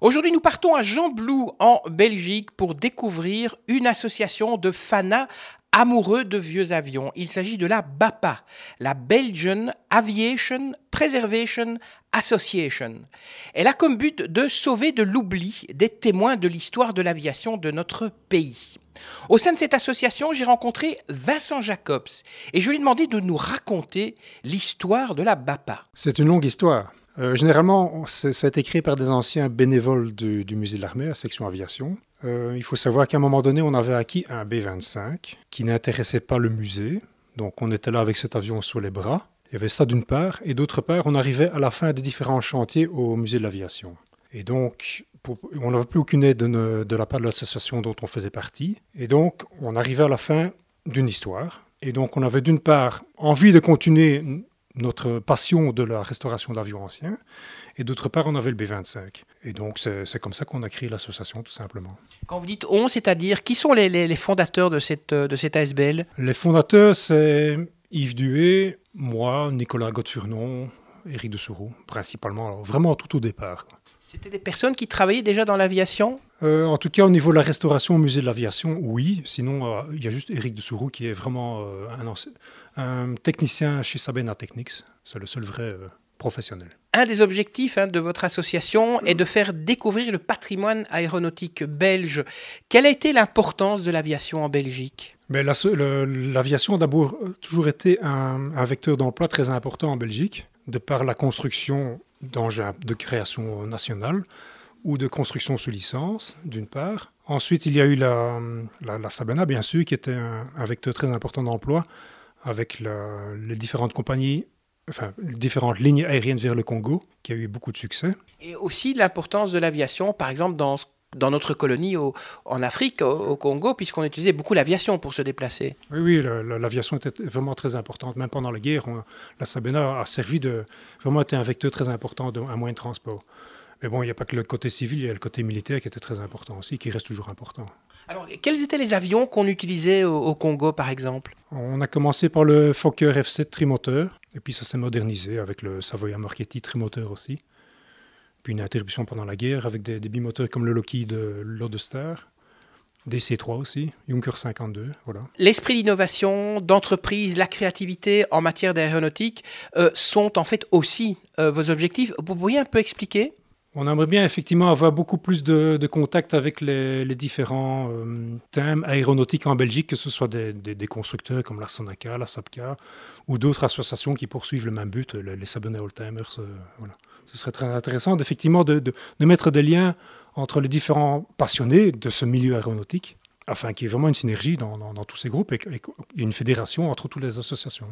Aujourd'hui, nous partons à Jean Blou en Belgique pour découvrir une association de fanas amoureux de vieux avions. Il s'agit de la BAPA, la Belgian Aviation Preservation Association. Elle a comme but de sauver de l'oubli des témoins de l'histoire de l'aviation de notre pays. Au sein de cette association, j'ai rencontré Vincent Jacobs et je lui ai demandé de nous raconter l'histoire de la BAPA. C'est une longue histoire. Euh, généralement, ça a été créé par des anciens bénévoles du, musée de l'armée, la section aviation. Euh, il faut savoir qu'à un moment donné, on avait acquis un B-25 qui n'intéressait pas le musée. Donc on était là avec cet avion sur les bras. Il y avait ça d'une part. Et d'autre part, on arrivait à la fin des différents chantiers au musée de l'aviation. Et donc, on n'avait plus aucune aide de, de la part de l'association dont on faisait partie. Et donc, on arrivait à la fin d'une histoire. Et donc, on avait d'une part envie de continuer notre passion de la restauration d'avions anciens. Et d'autre part, on avait le B25. Et donc, c'est comme ça qu'on a créé l'association, tout simplement. Quand vous dites on, c'est-à-dire, qui sont les, fondateurs de cette, de cette ASBL Les fondateurs, c'est Yves Duet, moi, Nicolas Godefurnon, Éric de Souroux, principalement, vraiment tout au départ. C'était des personnes qui travaillaient déjà dans l'aviation? Euh, En tout cas, au niveau de la restauration au musée de l'aviation, oui. Sinon, euh, il y a juste Éric de Souroux qui est vraiment euh, un, un, technicien chez Sabena Technics. C'est le seul vrai professionnel. Un des objectifs hein, de votre association est de faire découvrir le patrimoine aéronautique belge. Quelle a été l'importance de l'aviation en Belgique? L'aviation a d'abord toujours été un, un vecteur d'emploi très important en Belgique, de par la construction d'engins de création nationale ou de construction sous licence, d'une part. Ensuite, il y a eu la, la, Sabena, bien sûr, qui était un, vecteur très important d'emploi avec les différentes compagnies, enfin, différentes lignes aériennes vers le Congo, qui a eu beaucoup de succès. Et aussi l'importance de l'aviation, par exemple, dans ce dans notre colonie en Afrique, au, Congo, puisqu'on utilisait beaucoup l'aviation pour se déplacer. Oui, oui, l'aviation était vraiment très importante. Même pendant la guerre, la Sabena a servi de vraiment été un vecteur très important, de, un moyen de transport. Mais bon, il n'y a pas que le côté civil, il y a le côté militaire qui était très important aussi, qui reste toujours important. Alors, quels étaient les avions qu'on utilisait au, Congo, par exemple? On a commencé par le Fokker F7 trimoteur, et puis ça s'est modernisé avec le Savoia Marchetti trimoteur aussi puis une interruption pendant la guerre avec des, bimoteurs comme le Lockheed euh, Lodestar, des C3 aussi, Junker 52, voilà. L'esprit d'innovation, d'entreprise, la créativité en matière d'aéronautique euh, sont en fait aussi euh, vos objectifs. Vous pourriez un peu expliquer? On aimerait bien effectivement avoir beaucoup plus de, de contact avec les, différents thèmes aéronautiques en Belgique, que ce soit des, constructeurs comme la Sonaca, la SAPCA, ou d'autres associations qui poursuivent le même but, les, les Oldtimers. voilà ce serait très intéressant effectivement de, de, mettre des liens entre les différents passionnés de ce milieu aéronautique, afin qu'il y ait vraiment une synergie dans, tous ces groupes et, une fédération entre toutes les associations.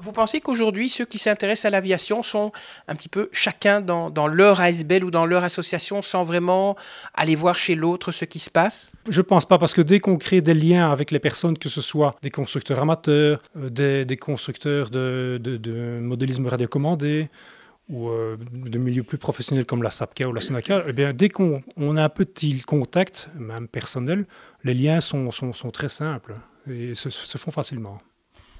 Vous pensez qu'aujourd'hui, ceux qui s'intéressent à l'aviation sont un petit peu chacun dans, dans, leur ASBL ou dans leur association sans vraiment aller voir chez l'autre ce qui se passe? Je ne pense pas, parce que dès qu'on crée des liens avec les personnes, que ce soit des constructeurs amateurs, euh, des, constructeurs de, de, de modélisme radiocommandé, ou euh, de milieux plus professionnels comme la SAPCA ou la SONACA, eh bien, dès qu'on a un petit contact, même personnel, les liens sont, sont, sont très simples et se, se, font facilement.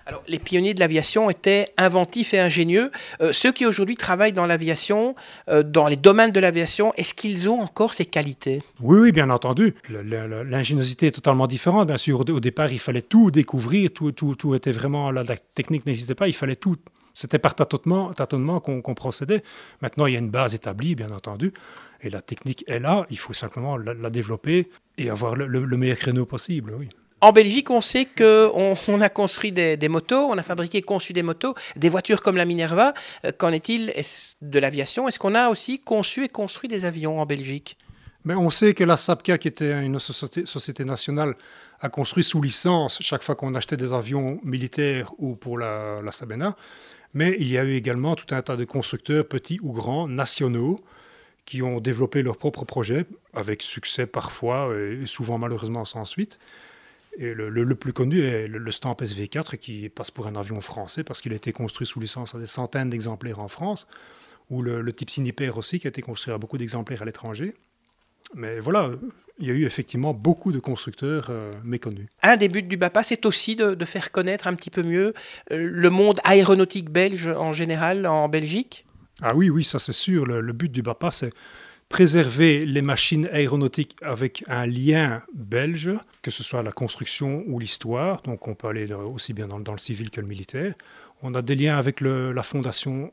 Alors, les pionniers de l'aviation étaient inventifs et ingénieux. Euh, ceux qui aujourd'hui travaillent dans l'aviation, euh, dans les domaines de l'aviation, est-ce qu'ils ont encore ces qualités? Oui, oui, bien entendu. L'ingéniosité est totalement différente. Bien sûr, au, départ, il fallait tout découvrir, tout, tout, tout était vraiment, la, la technique n'existait pas, il fallait tout c'était par tâtonnement, tâtonnement qu'on procédait. Maintenant, il y a une base établie, bien entendu, et la technique est là. Il faut simplement la, développer et avoir le, meilleur créneau possible. Oui. En Belgique, on sait qu'on on a construit des, motos, on a fabriqué, conçu des motos, des voitures comme la Minerva. Euh, qu'en est-il de l'aviation? Est-ce qu'on a aussi conçu et construit des avions en Belgique? Mais On sait que la SAPCA, qui était une société, société nationale, a construit sous licence chaque fois qu'on achetait des avions militaires ou pour la, la Sabena. Mais il y a eu également tout un tas de constructeurs, petits ou grands, nationaux, qui ont développé leurs propres projets, avec succès parfois, et souvent malheureusement sans suite. Et le, plus connu est le, Stamp SV4, qui passe pour un avion français, parce qu'il a été construit sous licence à des centaines d'exemplaires en France, ou le, type Siniper aussi, qui a été construit à beaucoup d'exemplaires à l'étranger. Mais voilà, il y a eu effectivement beaucoup de constructeurs euh, méconnus. Un des buts du BAPA, c'est aussi de, faire connaître un petit peu mieux euh, le monde aéronautique belge en général en Belgique? Ah oui, oui, ça c'est sûr. Le, but du BAPA, c'est préserver les machines aéronautiques avec un lien belge, que ce soit la construction ou l'histoire. Donc on peut aller aussi bien dans, le civil que le militaire. On a des liens avec la fondation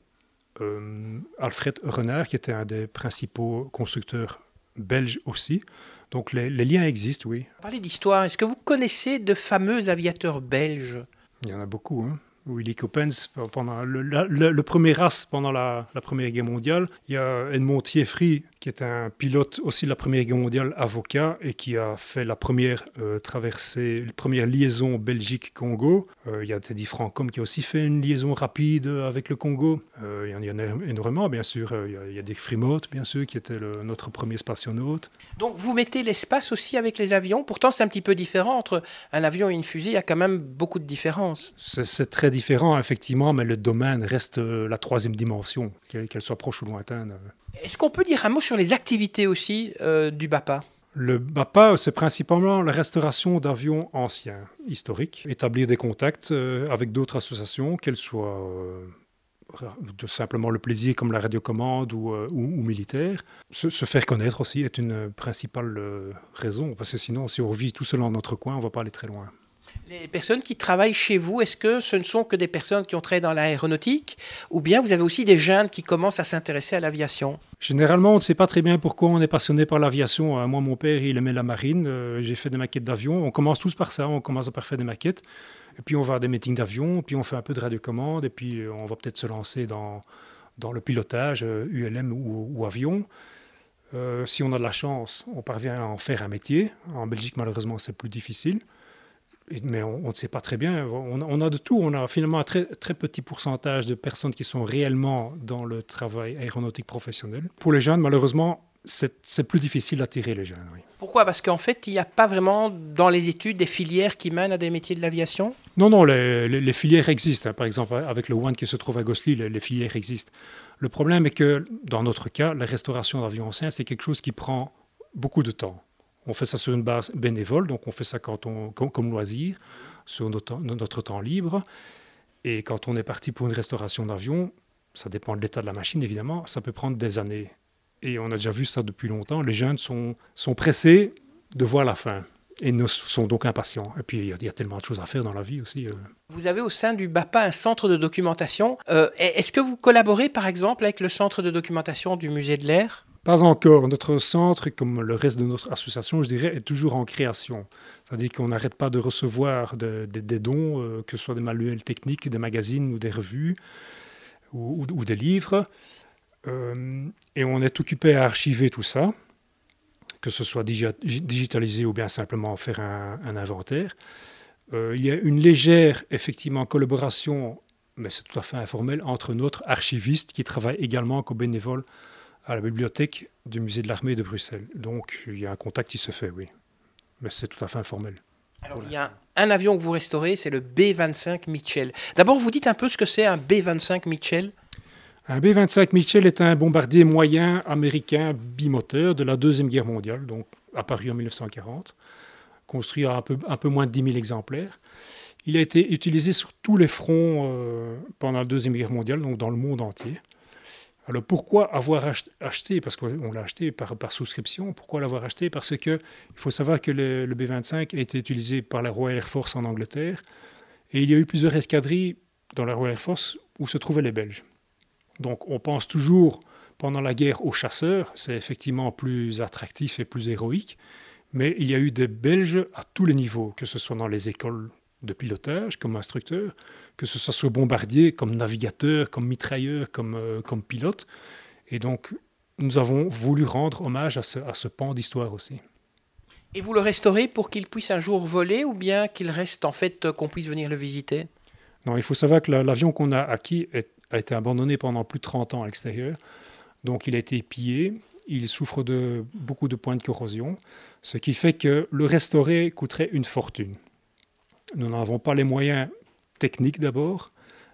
euh, Alfred Renard, qui était un des principaux constructeurs belges aussi. Donc les, liens existent, oui. Parlez d'histoire. Est-ce que vous connaissez de fameux aviateurs belges? Il y en a beaucoup. Hein. Willy Coppens pendant le, premier race pendant la, Première Guerre mondiale. Il y a Edmond Thieffry qui est un pilote aussi de la Première Guerre mondiale, avocat, et qui a fait la première euh, traversée, la première liaison Belgique-Congo. Euh, il y a Teddy Francom qui a aussi fait une liaison rapide avec le Congo. Euh, il y en a énormément, bien sûr. Il y a, Dick Fremote, bien sûr, qui était notre premier spationaute. Donc vous mettez l'espace aussi avec les avions. Pourtant, c'est un petit peu différent entre un avion et une fusée. Il y a quand même beaucoup de différences. C'est très différent, effectivement, mais le domaine reste la troisième dimension, qu'elle soit proche ou lointaine. Est-ce qu'on peut dire un mot sur les activités aussi euh, du BAPA? Le BAPA, c'est principalement la restauration d'avions anciens, historiques, établir des contacts euh, avec d'autres associations, qu'elles soient euh, de simplement le plaisir comme la radiocommande ou, ou, militaire. Se, se, faire connaître aussi est une principale raison, parce que sinon, si on vit tout seul dans notre coin, on ne va pas aller très loin. Les personnes qui travaillent chez vous, est-ce que ce ne sont que des personnes qui ont travaillé dans l'aéronautique ou bien vous avez aussi des jeunes qui commencent à s'intéresser à l'aviation? Généralement, on ne sait pas très bien pourquoi on est passionné par l'aviation. Euh, moi, mon père, il aimait la marine. Euh, j'ai fait des maquettes d'avion. On commence tous par ça. On commence par faire des maquettes. Et puis, on va à des meetings d'avion. Puis, on fait un peu de radiocommande. Et puis, on va peut-être se lancer dans, dans le pilotage, ULM euh, ou, avion. si on a de la chance, on parvient à en faire un métier. En Belgique, malheureusement, c'est plus difficile mais on, ne sait pas très bien. On, a de tout. On a finalement un très, très petit pourcentage de personnes qui sont réellement dans le travail aéronautique professionnel. Pour les jeunes, malheureusement, c'est plus difficile d'attirer les jeunes. Pourquoi? Parce qu'en fait, il n'y a pas vraiment dans les études des filières qui mènent à des métiers de l'aviation? Non, non, les, filières existent. Par exemple, avec le One qui se trouve à Gosselies, les, filières existent. Le problème est que, dans notre cas, la restauration d'avions anciens, c'est quelque chose qui prend beaucoup de temps. On fait ça sur une base bénévole, donc on fait ça quand on, comme, loisir, sur notre, temps libre. Et quand on est parti pour une restauration d'avion, ça dépend de l'état de la machine évidemment, ça peut prendre des années. Et on a déjà vu ça depuis longtemps. Les jeunes sont, sont pressés de voir la fin et sont donc impatients. Et puis, il y, a, tellement de choses à faire dans la vie aussi. Euh. Vous avez au sein du BAPA un centre de documentation. Euh, est-ce que vous collaborez, par exemple, avec le centre de documentation du Musée de l'Air? Pas encore. Notre centre, comme le reste de notre association, je dirais, est toujours en création. C'est-à-dire qu'on n'arrête pas de recevoir des dons, euh, que ce soit des manuels techniques, des magazines ou des revues ou, des livres. Euh, et on est occupé à archiver tout ça, que ce soit digitalisé ou bien simplement faire un, inventaire. Euh, il y a une légère, effectivement, collaboration, mais c'est tout à fait informel, entre notre archiviste qui travaille également comme bénévole à la bibliothèque du musée de l'armée de Bruxelles. Donc il y a un contact qui se fait, oui. Mais c'est tout à fait informel. Alors il y a un avion que vous restaurez, c'est le B-25 Mitchell. D'abord, vous dites un peu ce que c'est un B-25 Mitchell un B-25 Mitchell est un bombardier moyen américain bimoteur de la Deuxième Guerre mondiale, donc apparu en 1940, construit à un peu, un peu moins de 10 000 exemplaires. Il a été utilisé sur tous les fronts euh, pendant la Deuxième Guerre mondiale, donc dans le monde entier. Alors pourquoi avoir acheté Parce qu'on l'a acheté par, souscription. Pourquoi l'avoir acheté? Parce que il faut savoir que le, B-25 a été utilisé par la Royal Air Force en Angleterre. Et il y a eu plusieurs escadrilles dans la Royal Air Force où se trouvaient les Belges. Donc on pense toujours pendant la guerre aux chasseurs. C'est effectivement plus attractif et plus héroïque. Mais il y a eu des Belges à tous les niveaux, que ce soit dans les écoles de pilotage comme instructeur, que ce soit sur bombardier, comme navigateur, comme mitrailleur, comme, euh, comme pilote. Et donc, nous avons voulu rendre hommage à ce, à ce pan d'histoire aussi. Et vous le restaurez pour qu'il puisse un jour voler ou bien qu'il reste en fait euh, qu'on puisse venir le visiter? Non, il faut savoir que l'avion qu'on a acquis a été abandonné pendant plus de 30 ans à l'extérieur. Donc il a été pillé, il souffre de beaucoup de points de corrosion, ce qui fait que le restaurer coûterait une fortune. Nous n'avons pas les moyens techniques d'abord,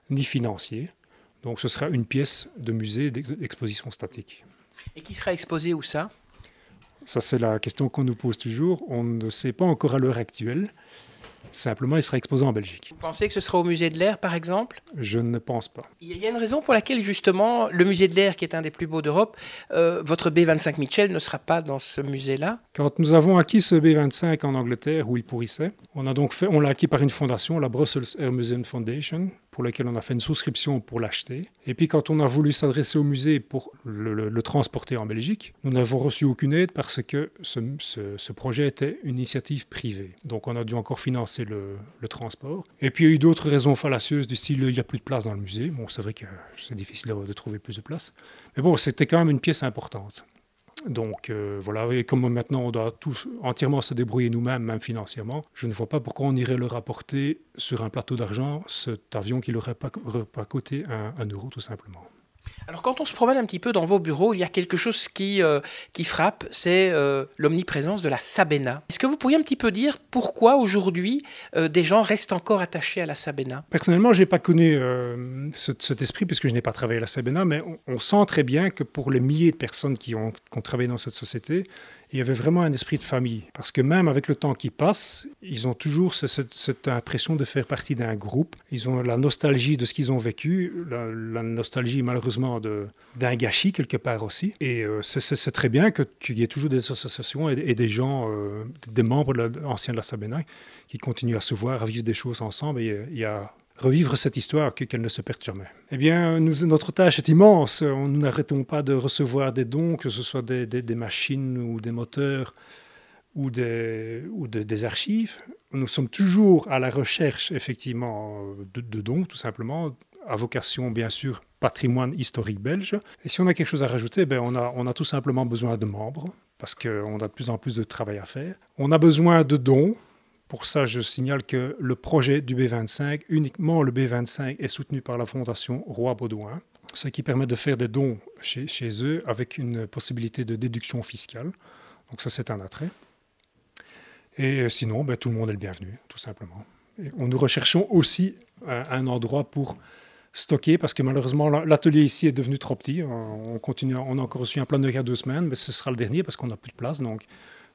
ni financiers. Donc ce sera une pièce de musée d'exposition statique. Et qui sera exposée où ça? Ça c'est la question qu'on nous pose toujours. On ne sait pas encore à l'heure actuelle. Simplement, il sera exposé en Belgique. Vous pensez que ce sera au musée de l'air, par exemple? Je ne pense pas. Il y a une raison pour laquelle, justement, le musée de l'air, qui est un des plus beaux d'Europe, euh, votre B25 Mitchell ne sera pas dans ce musée-là? Quand nous avons acquis ce B25 en Angleterre, où il pourrissait, on a donc fait, on l'a acquis par une fondation, la Brussels Air Museum Foundation, pour laquelle on a fait une souscription pour l'acheter. Et puis quand on a voulu s'adresser au musée pour le, transporter en Belgique, nous n'avons reçu aucune aide parce que ce, projet était une initiative privée. Donc on a dû encore financer le, transport. Et puis il y a eu d'autres raisons fallacieuses du style il n'y a plus de place dans le musée. Bon, c'est vrai que c'est difficile de trouver plus de place. Mais bon, c'était quand même une pièce importante. Donc euh, voilà, et comme maintenant on doit tous entièrement se débrouiller nous-mêmes, même financièrement, je ne vois pas pourquoi on irait le rapporter sur un plateau d'argent cet avion qui n'aurait pas, pas coûté un euro tout simplement. Alors quand on se promène un petit peu dans vos bureaux, il y a quelque chose qui, euh, qui frappe, c'est euh, l'omniprésence de la sabena. Est-ce que vous pourriez un petit peu dire pourquoi aujourd'hui euh, des gens restent encore attachés à la sabena? Personnellement, je n'ai pas connu cet esprit puisque je n'ai pas travaillé à la sabena, mais on, sent très bien que pour les milliers de personnes qui ont, qui ont travaillé dans cette société, il y avait vraiment un esprit de famille. Parce que même avec le temps qui passe, ils ont toujours cette, impression de faire partie d'un groupe. Ils ont la nostalgie de ce qu'ils ont vécu, la, nostalgie malheureusement d'un gâchis quelque part aussi. Et euh, c'est très bien qu'il y ait toujours des associations et, des gens, euh, des membres anciens de la Sabena qui continuent à se voir, à vivre des choses ensemble. Et il y a revivre cette histoire, qu'elle ne se perde jamais. Eh bien, notre tâche est immense. Nous n'arrêtons pas de recevoir des dons, que ce soit des, machines ou des moteurs ou, des, archives. Nous sommes toujours à la recherche, effectivement, de, dons, tout simplement, à vocation, bien sûr, patrimoine historique belge. Et si on a quelque chose à rajouter, ben on, a, on a tout simplement besoin de membres, parce qu'on a de plus en plus de travail à faire. On a besoin de dons, pour ça, je signale que le projet du B25, uniquement le B25, est soutenu par la Fondation Roi Baudouin, ce qui permet de faire des dons chez, eux avec une possibilité de déduction fiscale. Donc ça, c'est un attrait. Et euh, sinon, ben, tout le monde est le bienvenu, tout simplement. Et nous recherchons aussi un, endroit pour stocker, parce que malheureusement, l'atelier ici est devenu trop petit. On, continue, on a encore reçu un plan de a deux semaines, mais ce sera le dernier parce qu'on n'a plus de place. Donc,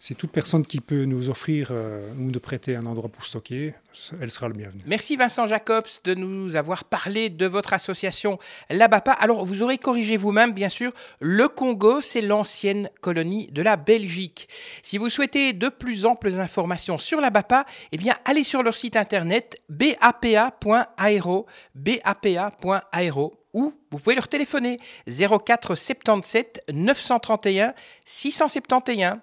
c'est toute personne qui peut nous offrir euh, ou nous prêter un endroit pour stocker, elle sera le bienvenu. Merci Vincent Jacobs de nous avoir parlé de votre association Labapa. Alors vous aurez corrigé vous-même, bien sûr, le Congo, c'est l'ancienne colonie de la Belgique. Si vous souhaitez de plus amples informations sur Labapa, eh bien allez sur leur site internet bapa.aero ou vous pouvez leur téléphoner 04 77 931 671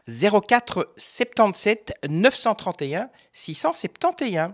04 77 931 671.